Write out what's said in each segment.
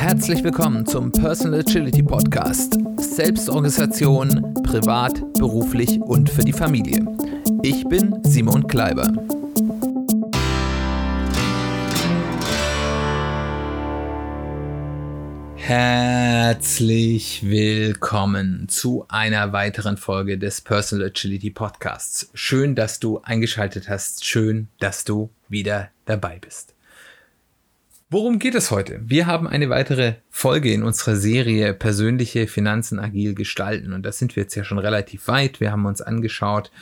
Herzlich willkommen zum Personal Agility Podcast. Selbstorganisation, privat, beruflich und für die Familie. Ich bin Simon Kleiber. Herzlich willkommen zu einer weiteren Folge des Personal Agility Podcasts. Schön, dass du eingeschaltet hast. Schön, dass du wieder dabei bist. Worum geht es heute? Wir haben eine weitere Folge in unserer Serie Persönliche Finanzen agil gestalten. Und da sind wir jetzt ja schon relativ weit. Wir haben uns angeschaut,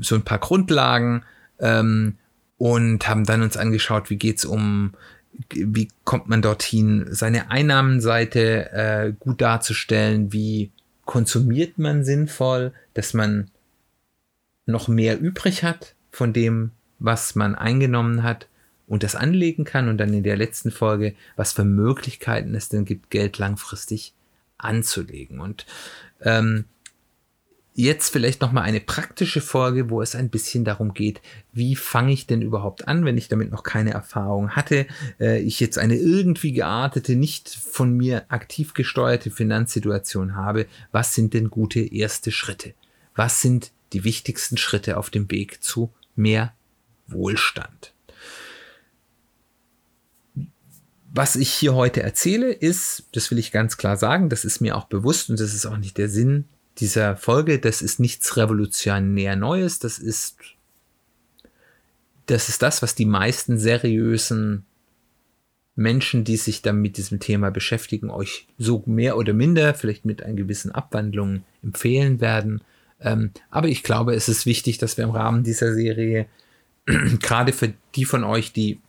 so ein paar Grundlagen ähm, und haben dann uns angeschaut, wie geht's um, wie kommt man dorthin, seine Einnahmenseite äh, gut darzustellen, wie konsumiert man sinnvoll, dass man noch mehr übrig hat von dem, was man eingenommen hat und das anlegen kann und dann in der letzten Folge, was für Möglichkeiten es denn gibt, Geld langfristig anzulegen. Und ähm, jetzt vielleicht noch mal eine praktische Folge, wo es ein bisschen darum geht, wie fange ich denn überhaupt an, wenn ich damit noch keine Erfahrung hatte, äh, ich jetzt eine irgendwie geartete, nicht von mir aktiv gesteuerte Finanzsituation habe, was sind denn gute erste Schritte? Was sind die wichtigsten Schritte auf dem Weg zu mehr Wohlstand? Was ich hier heute erzähle, ist, das will ich ganz klar sagen, das ist mir auch bewusst und das ist auch nicht der Sinn dieser Folge, das ist nichts revolutionär Neues, das ist, das ist das, was die meisten seriösen Menschen, die sich dann mit diesem Thema beschäftigen, euch so mehr oder minder, vielleicht mit einer gewissen Abwandlung empfehlen werden. Ähm, aber ich glaube, es ist wichtig, dass wir im Rahmen dieser Serie, gerade für die von euch, die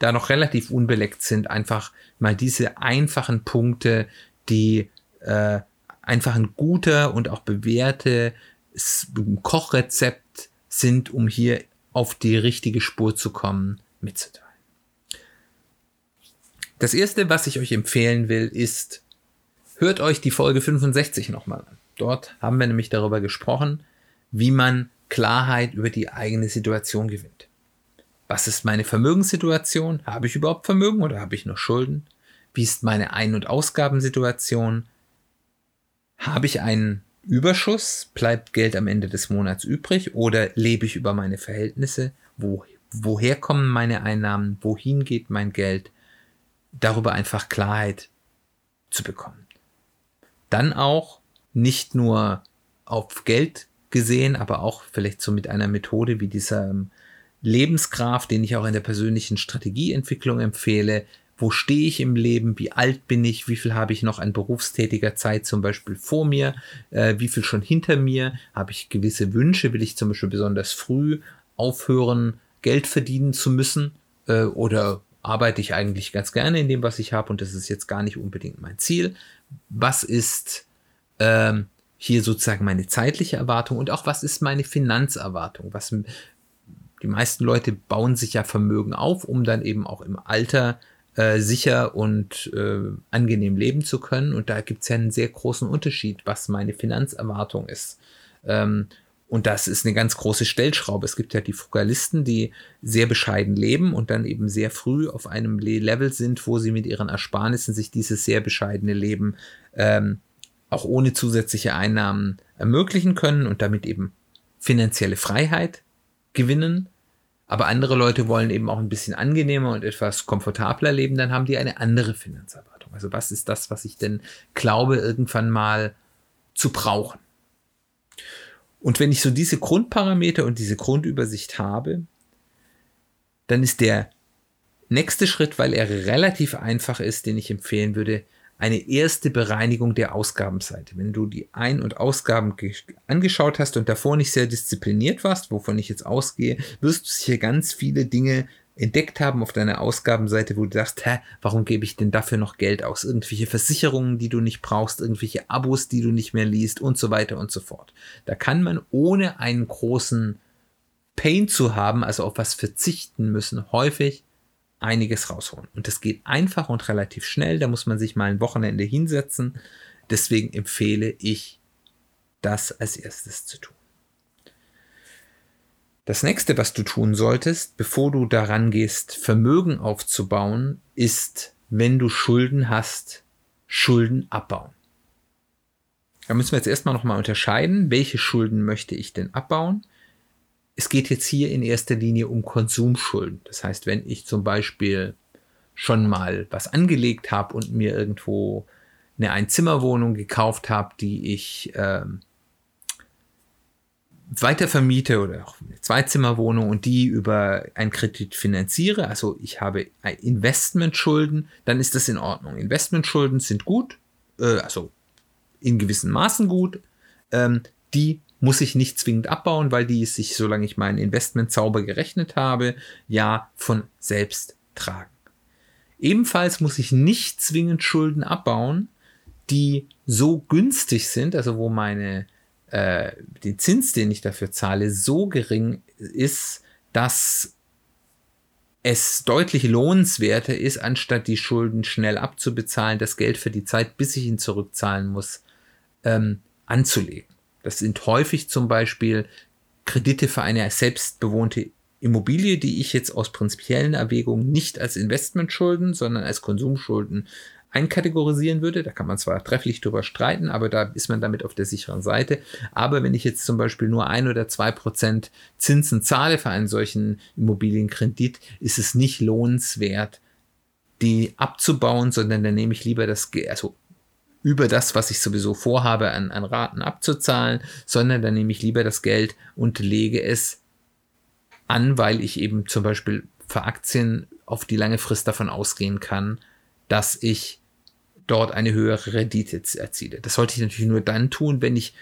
da noch relativ unbeleckt sind, einfach mal diese einfachen Punkte, die äh, einfach ein guter und auch bewährte Kochrezept sind, um hier auf die richtige Spur zu kommen, mitzuteilen. Das erste, was ich euch empfehlen will, ist, hört euch die Folge 65 nochmal an. Dort haben wir nämlich darüber gesprochen, wie man Klarheit über die eigene Situation gewinnt. Was ist meine Vermögenssituation? Habe ich überhaupt Vermögen oder habe ich noch Schulden? Wie ist meine Ein- und Ausgabensituation? Habe ich einen Überschuss? Bleibt Geld am Ende des Monats übrig? Oder lebe ich über meine Verhältnisse? Wo, woher kommen meine Einnahmen? Wohin geht mein Geld? Darüber einfach Klarheit zu bekommen. Dann auch nicht nur auf Geld gesehen, aber auch vielleicht so mit einer Methode wie dieser Lebensgraf, den ich auch in der persönlichen Strategieentwicklung empfehle. Wo stehe ich im Leben? Wie alt bin ich? Wie viel habe ich noch an berufstätiger Zeit zum Beispiel vor mir? Äh, wie viel schon hinter mir? Habe ich gewisse Wünsche? Will ich zum Beispiel besonders früh aufhören, Geld verdienen zu müssen? Äh, oder arbeite ich eigentlich ganz gerne in dem, was ich habe und das ist jetzt gar nicht unbedingt mein Ziel? Was ist ähm, hier sozusagen meine zeitliche Erwartung und auch was ist meine Finanzerwartung? Was die meisten Leute bauen sich ja Vermögen auf, um dann eben auch im Alter äh, sicher und äh, angenehm leben zu können. Und da gibt es ja einen sehr großen Unterschied, was meine Finanzerwartung ist. Ähm, und das ist eine ganz große Stellschraube. Es gibt ja die Frugalisten, die sehr bescheiden leben und dann eben sehr früh auf einem Level sind, wo sie mit ihren Ersparnissen sich dieses sehr bescheidene Leben ähm, auch ohne zusätzliche Einnahmen ermöglichen können und damit eben finanzielle Freiheit gewinnen. Aber andere Leute wollen eben auch ein bisschen angenehmer und etwas komfortabler leben, dann haben die eine andere Finanzerwartung. Also was ist das, was ich denn glaube, irgendwann mal zu brauchen? Und wenn ich so diese Grundparameter und diese Grundübersicht habe, dann ist der nächste Schritt, weil er relativ einfach ist, den ich empfehlen würde, eine erste Bereinigung der Ausgabenseite. Wenn du die Ein- und Ausgaben angeschaut hast und davor nicht sehr diszipliniert warst, wovon ich jetzt ausgehe, wirst du hier ganz viele Dinge entdeckt haben auf deiner Ausgabenseite, wo du sagst, hä, warum gebe ich denn dafür noch Geld aus? Irgendwelche Versicherungen, die du nicht brauchst, irgendwelche Abos, die du nicht mehr liest und so weiter und so fort. Da kann man ohne einen großen Pain zu haben, also auf was verzichten müssen, häufig einiges rausholen. Und das geht einfach und relativ schnell. Da muss man sich mal ein Wochenende hinsetzen. Deswegen empfehle ich, das als erstes zu tun. Das nächste, was du tun solltest, bevor du daran gehst, Vermögen aufzubauen, ist wenn du Schulden hast, Schulden abbauen. Da müssen wir jetzt erstmal nochmal unterscheiden, welche Schulden möchte ich denn abbauen. Es geht jetzt hier in erster Linie um Konsumschulden. Das heißt, wenn ich zum Beispiel schon mal was angelegt habe und mir irgendwo eine Einzimmerwohnung gekauft habe, die ich ähm, weiter vermiete oder auch eine Zweizimmerwohnung und die über einen Kredit finanziere, also ich habe Investmentschulden, dann ist das in Ordnung. Investmentschulden sind gut, äh, also in gewissen Maßen gut. Ähm, die muss ich nicht zwingend abbauen, weil die sich, solange ich mein Investment sauber gerechnet habe, ja von selbst tragen. Ebenfalls muss ich nicht zwingend Schulden abbauen, die so günstig sind, also wo meine äh, den Zins, den ich dafür zahle, so gering ist, dass es deutlich lohnenswerter ist, anstatt die Schulden schnell abzubezahlen, das Geld für die Zeit, bis ich ihn zurückzahlen muss, ähm, anzulegen. Das sind häufig zum Beispiel Kredite für eine selbstbewohnte Immobilie, die ich jetzt aus prinzipiellen Erwägungen nicht als Investmentschulden, sondern als Konsumschulden einkategorisieren würde. Da kann man zwar trefflich drüber streiten, aber da ist man damit auf der sicheren Seite. Aber wenn ich jetzt zum Beispiel nur ein oder zwei Prozent Zinsen zahle für einen solchen Immobilienkredit, ist es nicht lohnenswert, die abzubauen, sondern dann nehme ich lieber das, also über das, was ich sowieso vorhabe, an, an Raten abzuzahlen, sondern dann nehme ich lieber das Geld und lege es an, weil ich eben zum Beispiel für Aktien auf die lange Frist davon ausgehen kann, dass ich dort eine höhere Rendite erziele. Das sollte ich natürlich nur dann tun, wenn ich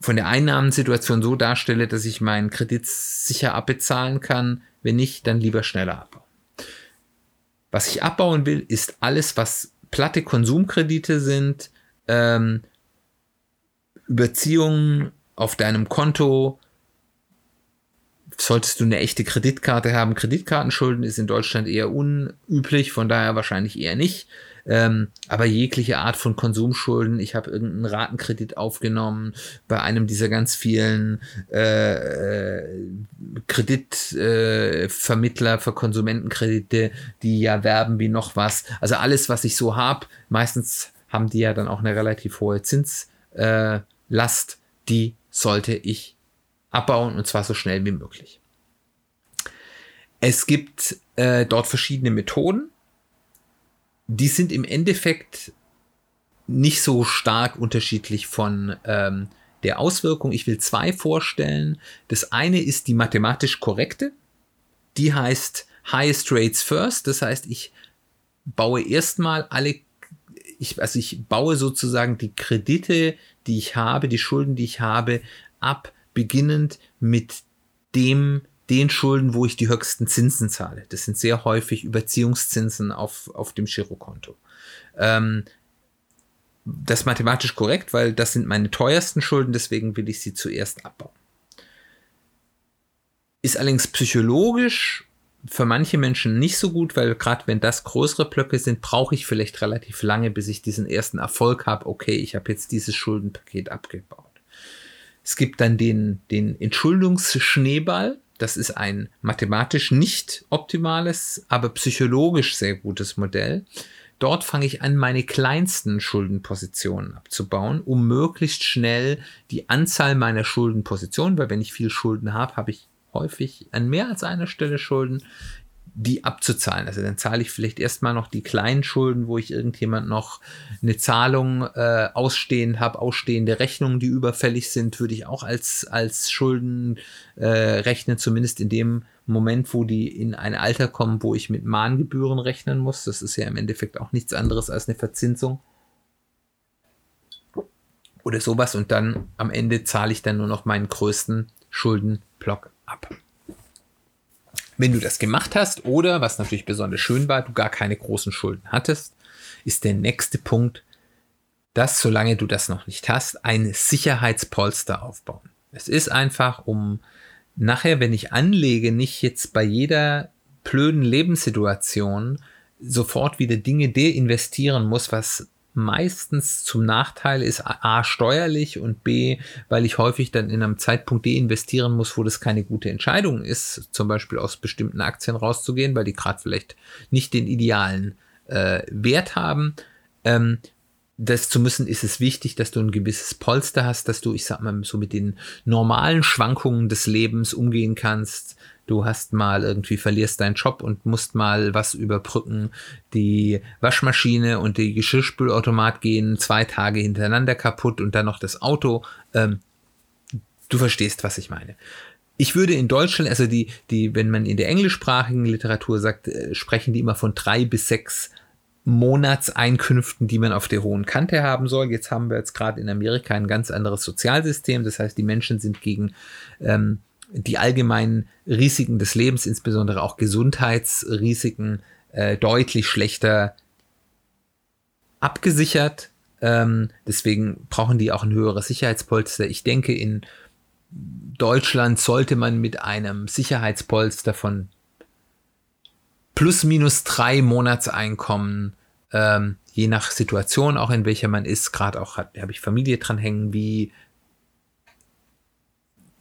von der Einnahmensituation so darstelle, dass ich meinen Kredit sicher abbezahlen kann. Wenn nicht, dann lieber schneller abbauen. Was ich abbauen will, ist alles, was platte Konsumkredite sind, ähm, Überziehungen auf deinem Konto, solltest du eine echte Kreditkarte haben. Kreditkartenschulden ist in Deutschland eher unüblich, von daher wahrscheinlich eher nicht. Ähm, aber jegliche Art von Konsumschulden, ich habe irgendeinen Ratenkredit aufgenommen bei einem dieser ganz vielen äh, äh, Kreditvermittler äh, für Konsumentenkredite, die ja werben wie noch was. Also alles, was ich so habe, meistens haben die ja dann auch eine relativ hohe Zinslast, äh, die sollte ich abbauen und zwar so schnell wie möglich. Es gibt äh, dort verschiedene Methoden die sind im Endeffekt nicht so stark unterschiedlich von ähm, der Auswirkung. Ich will zwei vorstellen. Das eine ist die mathematisch korrekte. Die heißt Highest Rates First. Das heißt, ich baue erstmal alle, ich, also ich baue sozusagen die Kredite, die ich habe, die Schulden, die ich habe, ab, beginnend mit dem den Schulden, wo ich die höchsten Zinsen zahle. Das sind sehr häufig Überziehungszinsen auf, auf dem Girokonto. Ähm, das ist mathematisch korrekt, weil das sind meine teuersten Schulden, deswegen will ich sie zuerst abbauen. Ist allerdings psychologisch für manche Menschen nicht so gut, weil gerade wenn das größere Blöcke sind, brauche ich vielleicht relativ lange, bis ich diesen ersten Erfolg habe. Okay, ich habe jetzt dieses Schuldenpaket abgebaut. Es gibt dann den, den Entschuldungsschneeball. Das ist ein mathematisch nicht optimales, aber psychologisch sehr gutes Modell. Dort fange ich an, meine kleinsten Schuldenpositionen abzubauen, um möglichst schnell die Anzahl meiner Schuldenpositionen, weil wenn ich viel Schulden habe, habe ich häufig an mehr als einer Stelle Schulden, die abzuzahlen. Also dann zahle ich vielleicht erstmal noch die kleinen Schulden, wo ich irgendjemand noch eine Zahlung äh, ausstehend habe, ausstehende Rechnungen, die überfällig sind, würde ich auch als, als Schulden äh, rechnen, zumindest in dem Moment, wo die in ein Alter kommen, wo ich mit Mahngebühren rechnen muss. Das ist ja im Endeffekt auch nichts anderes als eine Verzinsung. Oder sowas und dann am Ende zahle ich dann nur noch meinen größten Schuldenblock. Wenn du das gemacht hast oder, was natürlich besonders schön war, du gar keine großen Schulden hattest, ist der nächste Punkt, dass, solange du das noch nicht hast, ein Sicherheitspolster aufbauen. Es ist einfach, um nachher, wenn ich anlege, nicht jetzt bei jeder blöden Lebenssituation sofort wieder Dinge deinvestieren muss, was meistens zum Nachteil ist A steuerlich und B, weil ich häufig dann in einem Zeitpunkt deinvestieren muss, wo das keine gute Entscheidung ist, zum Beispiel aus bestimmten Aktien rauszugehen, weil die gerade vielleicht nicht den idealen äh, Wert haben. Ähm, das zu müssen, ist es wichtig, dass du ein gewisses Polster hast, dass du, ich sag mal, so mit den normalen Schwankungen des Lebens umgehen kannst. Du hast mal irgendwie verlierst deinen Job und musst mal was überbrücken. Die Waschmaschine und die Geschirrspülautomat gehen zwei Tage hintereinander kaputt und dann noch das Auto. Ähm, du verstehst, was ich meine. Ich würde in Deutschland, also die, die, wenn man in der englischsprachigen Literatur sagt, äh, sprechen die immer von drei bis sechs Monatseinkünften, die man auf der hohen Kante haben soll. Jetzt haben wir jetzt gerade in Amerika ein ganz anderes Sozialsystem. Das heißt, die Menschen sind gegen ähm, die allgemeinen Risiken des Lebens, insbesondere auch Gesundheitsrisiken, äh, deutlich schlechter abgesichert. Ähm, deswegen brauchen die auch ein höheres Sicherheitspolster. Ich denke, in Deutschland sollte man mit einem Sicherheitspolster von plus minus drei Monatseinkommen, ähm, je nach Situation auch in welcher man ist, gerade auch habe ich Familie dranhängen, wie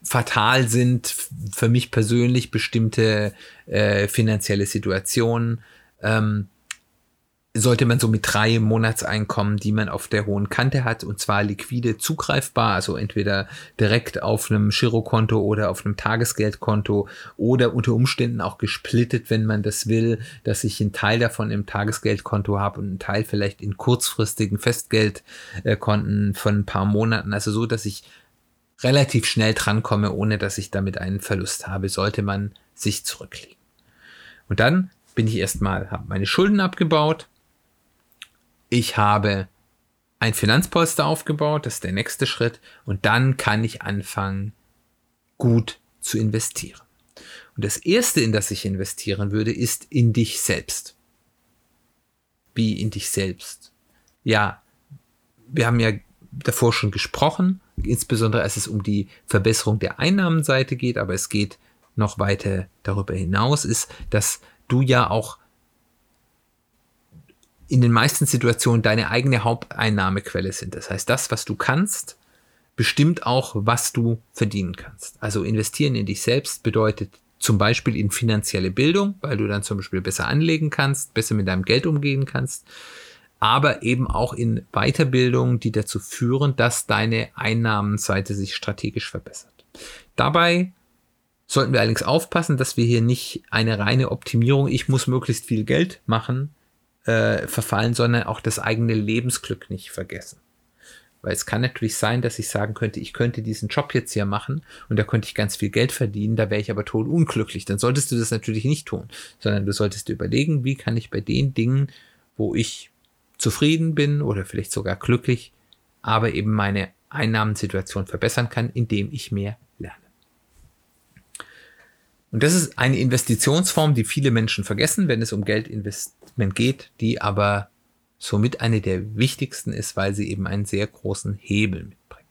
fatal sind für mich persönlich bestimmte äh, finanzielle Situationen. Ähm, sollte man so mit drei Monatseinkommen, die man auf der hohen Kante hat, und zwar liquide zugreifbar, also entweder direkt auf einem Girokonto oder auf einem Tagesgeldkonto oder unter Umständen auch gesplittet, wenn man das will, dass ich einen Teil davon im Tagesgeldkonto habe und einen Teil vielleicht in kurzfristigen Festgeldkonten von ein paar Monaten, also so, dass ich relativ schnell drankomme, ohne dass ich damit einen Verlust habe, sollte man sich zurücklegen. Und dann bin ich erstmal, habe meine Schulden abgebaut, ich habe ein Finanzpolster aufgebaut, das ist der nächste Schritt, und dann kann ich anfangen, gut zu investieren. Und das erste, in das ich investieren würde, ist in dich selbst. Wie in dich selbst? Ja, wir haben ja davor schon gesprochen, insbesondere als es um die Verbesserung der Einnahmenseite geht, aber es geht noch weiter darüber hinaus, ist, dass du ja auch in den meisten Situationen deine eigene Haupteinnahmequelle sind. Das heißt, das, was du kannst, bestimmt auch, was du verdienen kannst. Also investieren in dich selbst bedeutet zum Beispiel in finanzielle Bildung, weil du dann zum Beispiel besser anlegen kannst, besser mit deinem Geld umgehen kannst, aber eben auch in Weiterbildung, die dazu führen, dass deine Einnahmenseite sich strategisch verbessert. Dabei sollten wir allerdings aufpassen, dass wir hier nicht eine reine Optimierung, ich muss möglichst viel Geld machen, äh, verfallen, sondern auch das eigene Lebensglück nicht vergessen. Weil es kann natürlich sein, dass ich sagen könnte, ich könnte diesen Job jetzt hier machen und da könnte ich ganz viel Geld verdienen, da wäre ich aber tot unglücklich. Dann solltest du das natürlich nicht tun, sondern du solltest dir überlegen, wie kann ich bei den Dingen, wo ich zufrieden bin oder vielleicht sogar glücklich, aber eben meine Einnahmensituation verbessern kann, indem ich mehr. Und das ist eine Investitionsform, die viele Menschen vergessen, wenn es um Geldinvestment geht, die aber somit eine der wichtigsten ist, weil sie eben einen sehr großen Hebel mitbringt.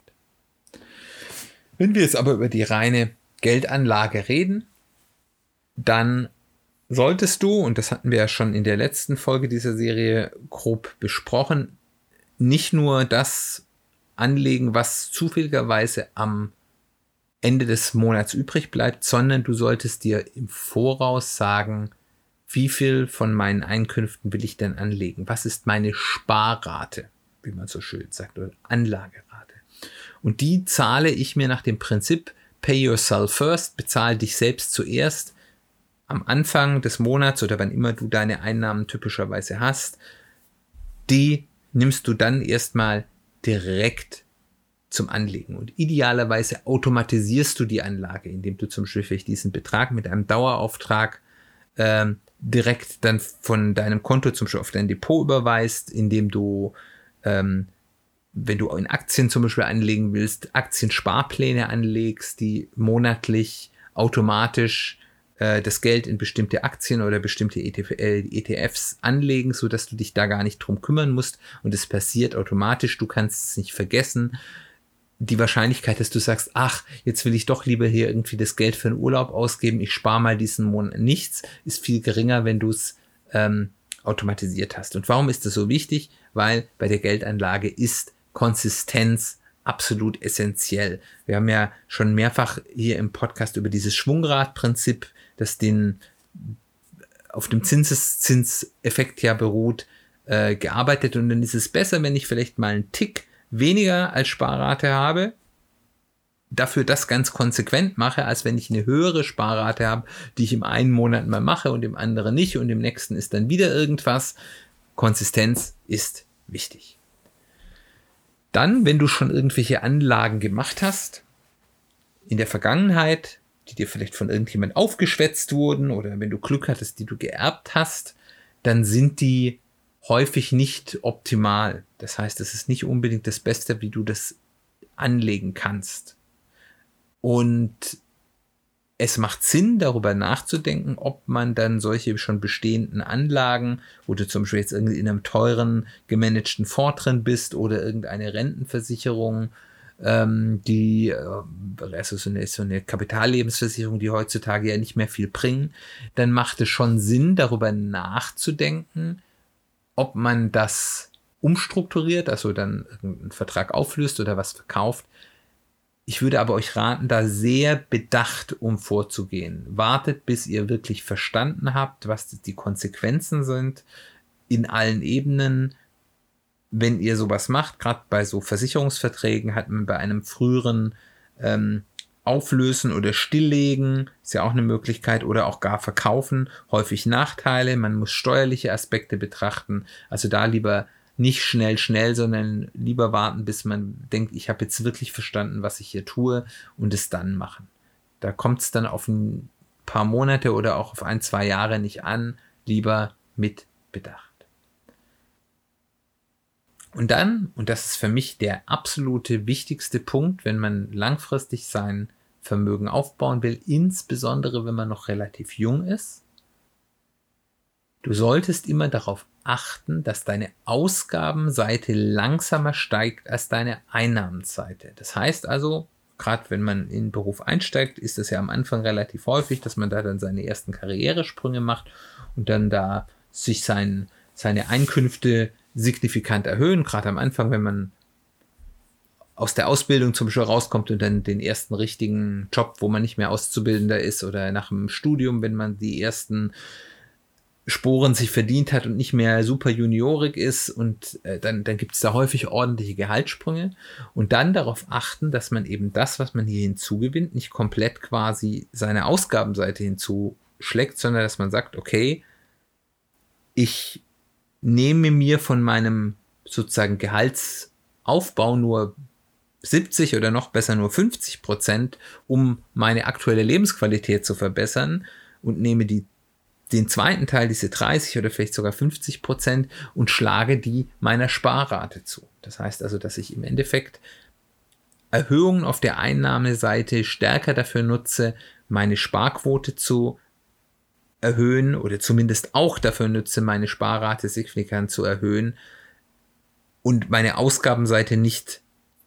Wenn wir jetzt aber über die reine Geldanlage reden, dann solltest du, und das hatten wir ja schon in der letzten Folge dieser Serie grob besprochen, nicht nur das anlegen, was zufälligerweise am Ende des Monats übrig bleibt, sondern du solltest dir im Voraus sagen, wie viel von meinen Einkünften will ich denn anlegen? Was ist meine Sparrate, wie man so schön sagt, oder Anlagerate? Und die zahle ich mir nach dem Prinzip Pay yourself first, bezahle dich selbst zuerst am Anfang des Monats oder wann immer du deine Einnahmen typischerweise hast. Die nimmst du dann erstmal direkt zum Anlegen. Und idealerweise automatisierst du die Anlage, indem du zum Beispiel diesen Betrag mit einem Dauerauftrag ähm, direkt dann von deinem Konto zum Beispiel auf dein Depot überweist, indem du, ähm, wenn du in Aktien zum Beispiel anlegen willst, Aktiensparpläne anlegst, die monatlich automatisch äh, das Geld in bestimmte Aktien oder bestimmte ETF, äh, ETFs anlegen, so dass du dich da gar nicht drum kümmern musst und es passiert automatisch. Du kannst es nicht vergessen die Wahrscheinlichkeit, dass du sagst, ach, jetzt will ich doch lieber hier irgendwie das Geld für einen Urlaub ausgeben, ich spare mal diesen Monat nichts, ist viel geringer, wenn du es ähm, automatisiert hast. Und warum ist das so wichtig? Weil bei der Geldanlage ist Konsistenz absolut essentiell. Wir haben ja schon mehrfach hier im Podcast über dieses Schwungradprinzip, das den auf dem Zinseszinseffekt ja beruht, äh, gearbeitet und dann ist es besser, wenn ich vielleicht mal einen Tick weniger als Sparrate habe, dafür das ganz konsequent mache, als wenn ich eine höhere Sparrate habe, die ich im einen Monat mal mache und im anderen nicht und im nächsten ist dann wieder irgendwas. Konsistenz ist wichtig. Dann, wenn du schon irgendwelche Anlagen gemacht hast, in der Vergangenheit, die dir vielleicht von irgendjemand aufgeschwätzt wurden oder wenn du Glück hattest, die du geerbt hast, dann sind die häufig nicht optimal. Das heißt, es ist nicht unbedingt das Beste, wie du das anlegen kannst. Und es macht Sinn, darüber nachzudenken, ob man dann solche schon bestehenden Anlagen, wo du zum Beispiel jetzt irgendwie in einem teuren gemanagten Fonds drin bist oder irgendeine Rentenversicherung, ähm, die, äh, also so eine, so eine Kapitallebensversicherung, die heutzutage ja nicht mehr viel bringen, dann macht es schon Sinn, darüber nachzudenken, ob man das umstrukturiert, also dann einen Vertrag auflöst oder was verkauft, ich würde aber euch raten, da sehr bedacht um vorzugehen. Wartet, bis ihr wirklich verstanden habt, was die Konsequenzen sind in allen Ebenen. Wenn ihr sowas macht, gerade bei so Versicherungsverträgen, hat man bei einem früheren ähm, Auflösen oder Stilllegen, ist ja auch eine Möglichkeit, oder auch gar verkaufen, häufig Nachteile. Man muss steuerliche Aspekte betrachten. Also da lieber nicht schnell, schnell, sondern lieber warten, bis man denkt, ich habe jetzt wirklich verstanden, was ich hier tue und es dann machen. Da kommt es dann auf ein paar Monate oder auch auf ein, zwei Jahre nicht an, lieber mit Bedacht. Und dann, und das ist für mich der absolute wichtigste Punkt, wenn man langfristig sein Vermögen aufbauen will, insbesondere wenn man noch relativ jung ist, du solltest immer darauf achten, dass deine Ausgabenseite langsamer steigt als deine Einnahmenseite. Das heißt also, gerade wenn man in den Beruf einsteigt, ist es ja am Anfang relativ häufig, dass man da dann seine ersten Karrieresprünge macht und dann da sich sein, seine Einkünfte signifikant erhöhen. Gerade am Anfang, wenn man aus der Ausbildung zum Beispiel rauskommt und dann den ersten richtigen Job, wo man nicht mehr Auszubildender ist oder nach dem Studium, wenn man die ersten Sporen sich verdient hat und nicht mehr super juniorig ist und äh, dann, dann gibt es da häufig ordentliche Gehaltssprünge und dann darauf achten, dass man eben das, was man hier hinzugewinnt, nicht komplett quasi seine Ausgabenseite hinzuschlägt, sondern dass man sagt, okay, ich nehme mir von meinem sozusagen Gehaltsaufbau nur 70 oder noch besser nur 50 Prozent, um meine aktuelle Lebensqualität zu verbessern und nehme die den zweiten Teil, diese 30 oder vielleicht sogar 50 Prozent und schlage die meiner Sparrate zu. Das heißt also, dass ich im Endeffekt Erhöhungen auf der Einnahmeseite stärker dafür nutze, meine Sparquote zu erhöhen oder zumindest auch dafür nutze, meine Sparrate signifikant zu erhöhen und meine Ausgabenseite nicht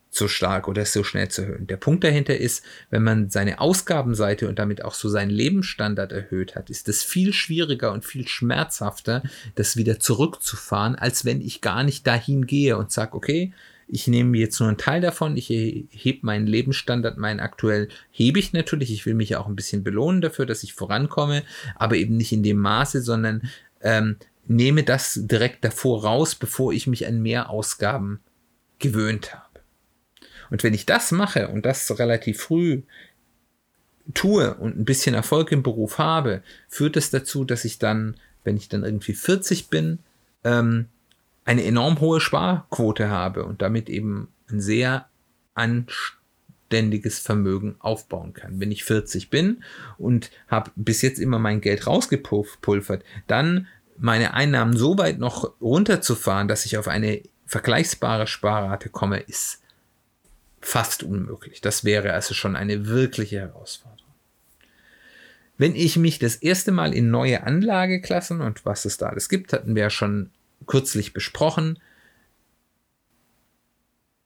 so stark oder so schnell zu erhöhen. Der Punkt dahinter ist, wenn man seine Ausgabenseite und damit auch so seinen Lebensstandard erhöht hat, ist es viel schwieriger und viel schmerzhafter, das wieder zurückzufahren, als wenn ich gar nicht dahin gehe und sage, okay, ich nehme jetzt nur einen Teil davon, ich hebe meinen Lebensstandard, meinen aktuell hebe ich natürlich, ich will mich auch ein bisschen belohnen dafür, dass ich vorankomme, aber eben nicht in dem Maße, sondern ähm, nehme das direkt davor raus, bevor ich mich an mehr Ausgaben gewöhnt habe. Und wenn ich das mache und das relativ früh tue und ein bisschen Erfolg im Beruf habe, führt es das dazu, dass ich dann, wenn ich dann irgendwie 40 bin, ähm, eine enorm hohe Sparquote habe und damit eben ein sehr anständiges Vermögen aufbauen kann. Wenn ich 40 bin und habe bis jetzt immer mein Geld rausgepulvert, dann meine Einnahmen so weit noch runterzufahren, dass ich auf eine vergleichbare Sparrate komme, ist fast unmöglich. Das wäre also schon eine wirkliche Herausforderung. Wenn ich mich das erste Mal in neue Anlageklassen und was es da alles gibt, hatten wir ja schon kürzlich besprochen,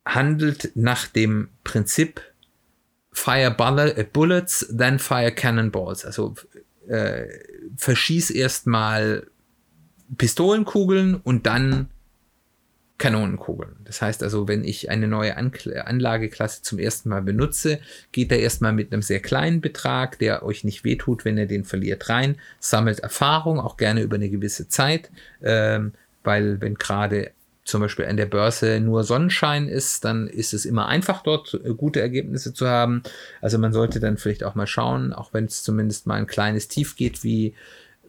handelt nach dem Prinzip Fire äh, Bullets, then Fire Cannonballs. Also äh, verschieß erstmal Pistolenkugeln und dann Kanonenkugeln. Das heißt also, wenn ich eine neue Anlageklasse zum ersten Mal benutze, geht er erstmal mit einem sehr kleinen Betrag, der euch nicht wehtut, wenn ihr den verliert, rein, sammelt Erfahrung, auch gerne über eine gewisse Zeit, ähm, weil wenn gerade zum Beispiel an der Börse nur Sonnenschein ist, dann ist es immer einfach dort äh, gute Ergebnisse zu haben. Also man sollte dann vielleicht auch mal schauen, auch wenn es zumindest mal ein kleines Tief geht, wie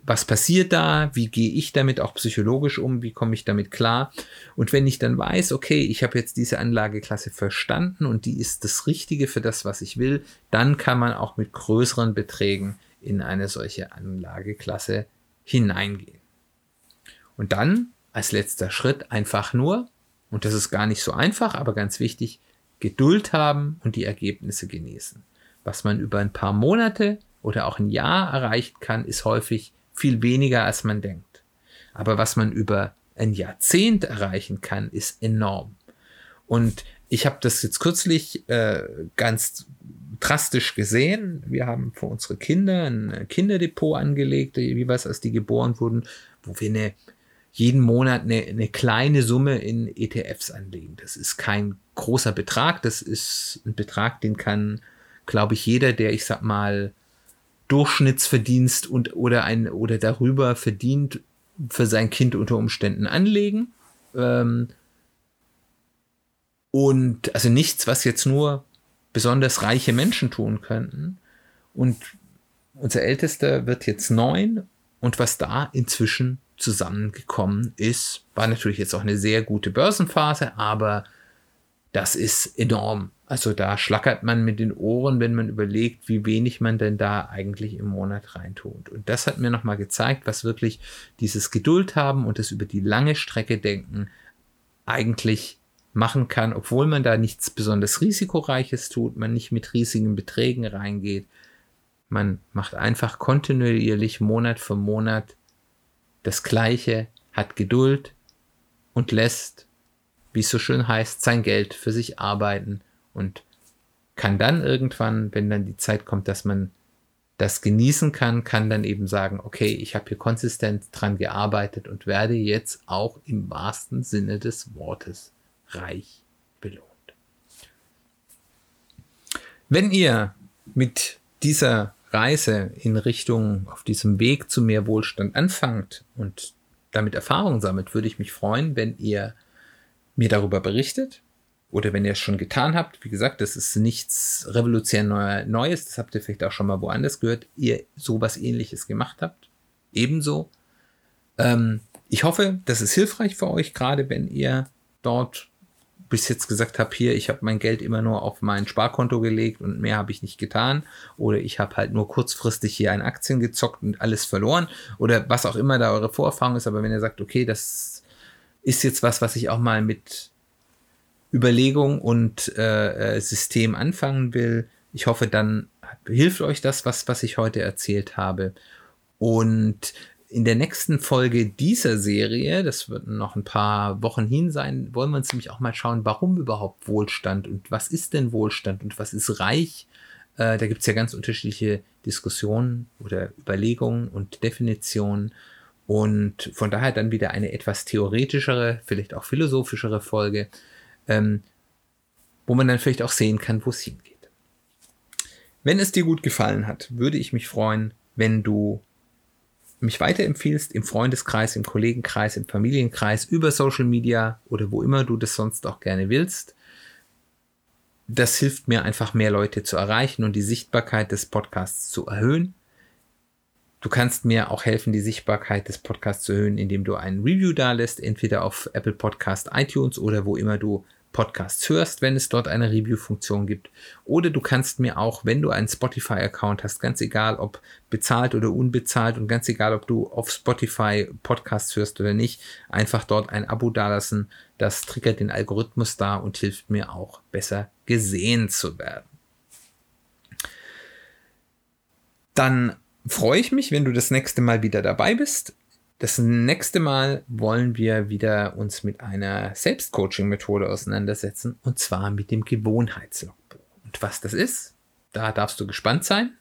was passiert da, wie gehe ich damit auch psychologisch um, wie komme ich damit klar. Und wenn ich dann weiß, okay, ich habe jetzt diese Anlageklasse verstanden und die ist das Richtige für das, was ich will, dann kann man auch mit größeren Beträgen in eine solche Anlageklasse hineingehen. Und dann als letzter Schritt einfach nur, und das ist gar nicht so einfach, aber ganz wichtig, Geduld haben und die Ergebnisse genießen. Was man über ein paar Monate oder auch ein Jahr erreicht kann, ist häufig viel weniger, als man denkt. Aber was man über ein Jahrzehnt erreichen kann, ist enorm. Und ich habe das jetzt kürzlich äh, ganz drastisch gesehen. Wir haben für unsere Kinder ein Kinderdepot angelegt, wie was, als die geboren wurden, wo wir eine, jeden Monat eine, eine kleine Summe in ETFs anlegen. Das ist kein großer Betrag, das ist ein Betrag, den kann, glaube ich, jeder, der, ich sag mal, Durchschnittsverdienst und oder ein oder darüber verdient für sein Kind unter Umständen anlegen. Ähm, und also nichts, was jetzt nur besonders reiche Menschen tun könnten. Und unser Ältester wird jetzt neun und was da inzwischen zusammengekommen ist, war natürlich jetzt auch eine sehr gute Börsenphase, aber das ist enorm. Also da schlackert man mit den Ohren, wenn man überlegt, wie wenig man denn da eigentlich im Monat reintut. Und das hat mir nochmal gezeigt, was wirklich dieses Geduld haben und das über die lange Strecke denken eigentlich machen kann, obwohl man da nichts besonders risikoreiches tut, man nicht mit riesigen Beträgen reingeht. Man macht einfach kontinuierlich Monat für Monat das Gleiche, hat Geduld und lässt wie es so schön heißt, sein Geld für sich arbeiten und kann dann irgendwann, wenn dann die Zeit kommt, dass man das genießen kann, kann dann eben sagen, okay, ich habe hier konsistent dran gearbeitet und werde jetzt auch im wahrsten Sinne des Wortes reich belohnt. Wenn ihr mit dieser Reise in Richtung auf diesem Weg zu mehr Wohlstand anfangt und damit Erfahrung sammelt, würde ich mich freuen, wenn ihr mir darüber berichtet. Oder wenn ihr es schon getan habt, wie gesagt, das ist nichts revolutionär Neues, das habt ihr vielleicht auch schon mal woanders gehört, ihr sowas ähnliches gemacht habt. Ebenso. Ähm, ich hoffe, das ist hilfreich für euch, gerade wenn ihr dort bis jetzt gesagt habt, hier, ich habe mein Geld immer nur auf mein Sparkonto gelegt und mehr habe ich nicht getan. Oder ich habe halt nur kurzfristig hier in Aktien gezockt und alles verloren. Oder was auch immer da eure Vorerfahrung ist. Aber wenn ihr sagt, okay, das ist jetzt was, was ich auch mal mit Überlegung und äh, äh, System anfangen will. Ich hoffe, dann hilft euch das, was, was ich heute erzählt habe. Und in der nächsten Folge dieser Serie, das wird noch ein paar Wochen hin sein, wollen wir uns nämlich auch mal schauen, warum überhaupt Wohlstand und was ist denn Wohlstand und was ist reich. Äh, da gibt es ja ganz unterschiedliche Diskussionen oder Überlegungen und Definitionen. Und von daher dann wieder eine etwas theoretischere, vielleicht auch philosophischere Folge, ähm, wo man dann vielleicht auch sehen kann, wo es hingeht. Wenn es dir gut gefallen hat, würde ich mich freuen, wenn du mich weiterempfiehlst im Freundeskreis, im Kollegenkreis, im Familienkreis, über Social Media oder wo immer du das sonst auch gerne willst. Das hilft mir einfach mehr Leute zu erreichen und die Sichtbarkeit des Podcasts zu erhöhen. Du kannst mir auch helfen, die Sichtbarkeit des Podcasts zu erhöhen, indem du ein Review da lässt, entweder auf Apple Podcast, iTunes oder wo immer du Podcasts hörst, wenn es dort eine Review-Funktion gibt. Oder du kannst mir auch, wenn du einen Spotify-Account hast, ganz egal ob bezahlt oder unbezahlt und ganz egal ob du auf Spotify Podcasts hörst oder nicht, einfach dort ein Abo dalassen. Das triggert den Algorithmus da und hilft mir auch besser gesehen zu werden. Dann freue ich mich, wenn du das nächste Mal wieder dabei bist. Das nächste Mal wollen wir wieder uns mit einer Selbstcoaching-Methode auseinandersetzen und zwar mit dem Gewohnheitslogbuch. Und was das ist, da darfst du gespannt sein.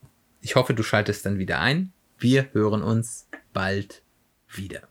Ich hoffe, du schaltest dann wieder ein. Wir hören uns bald wieder.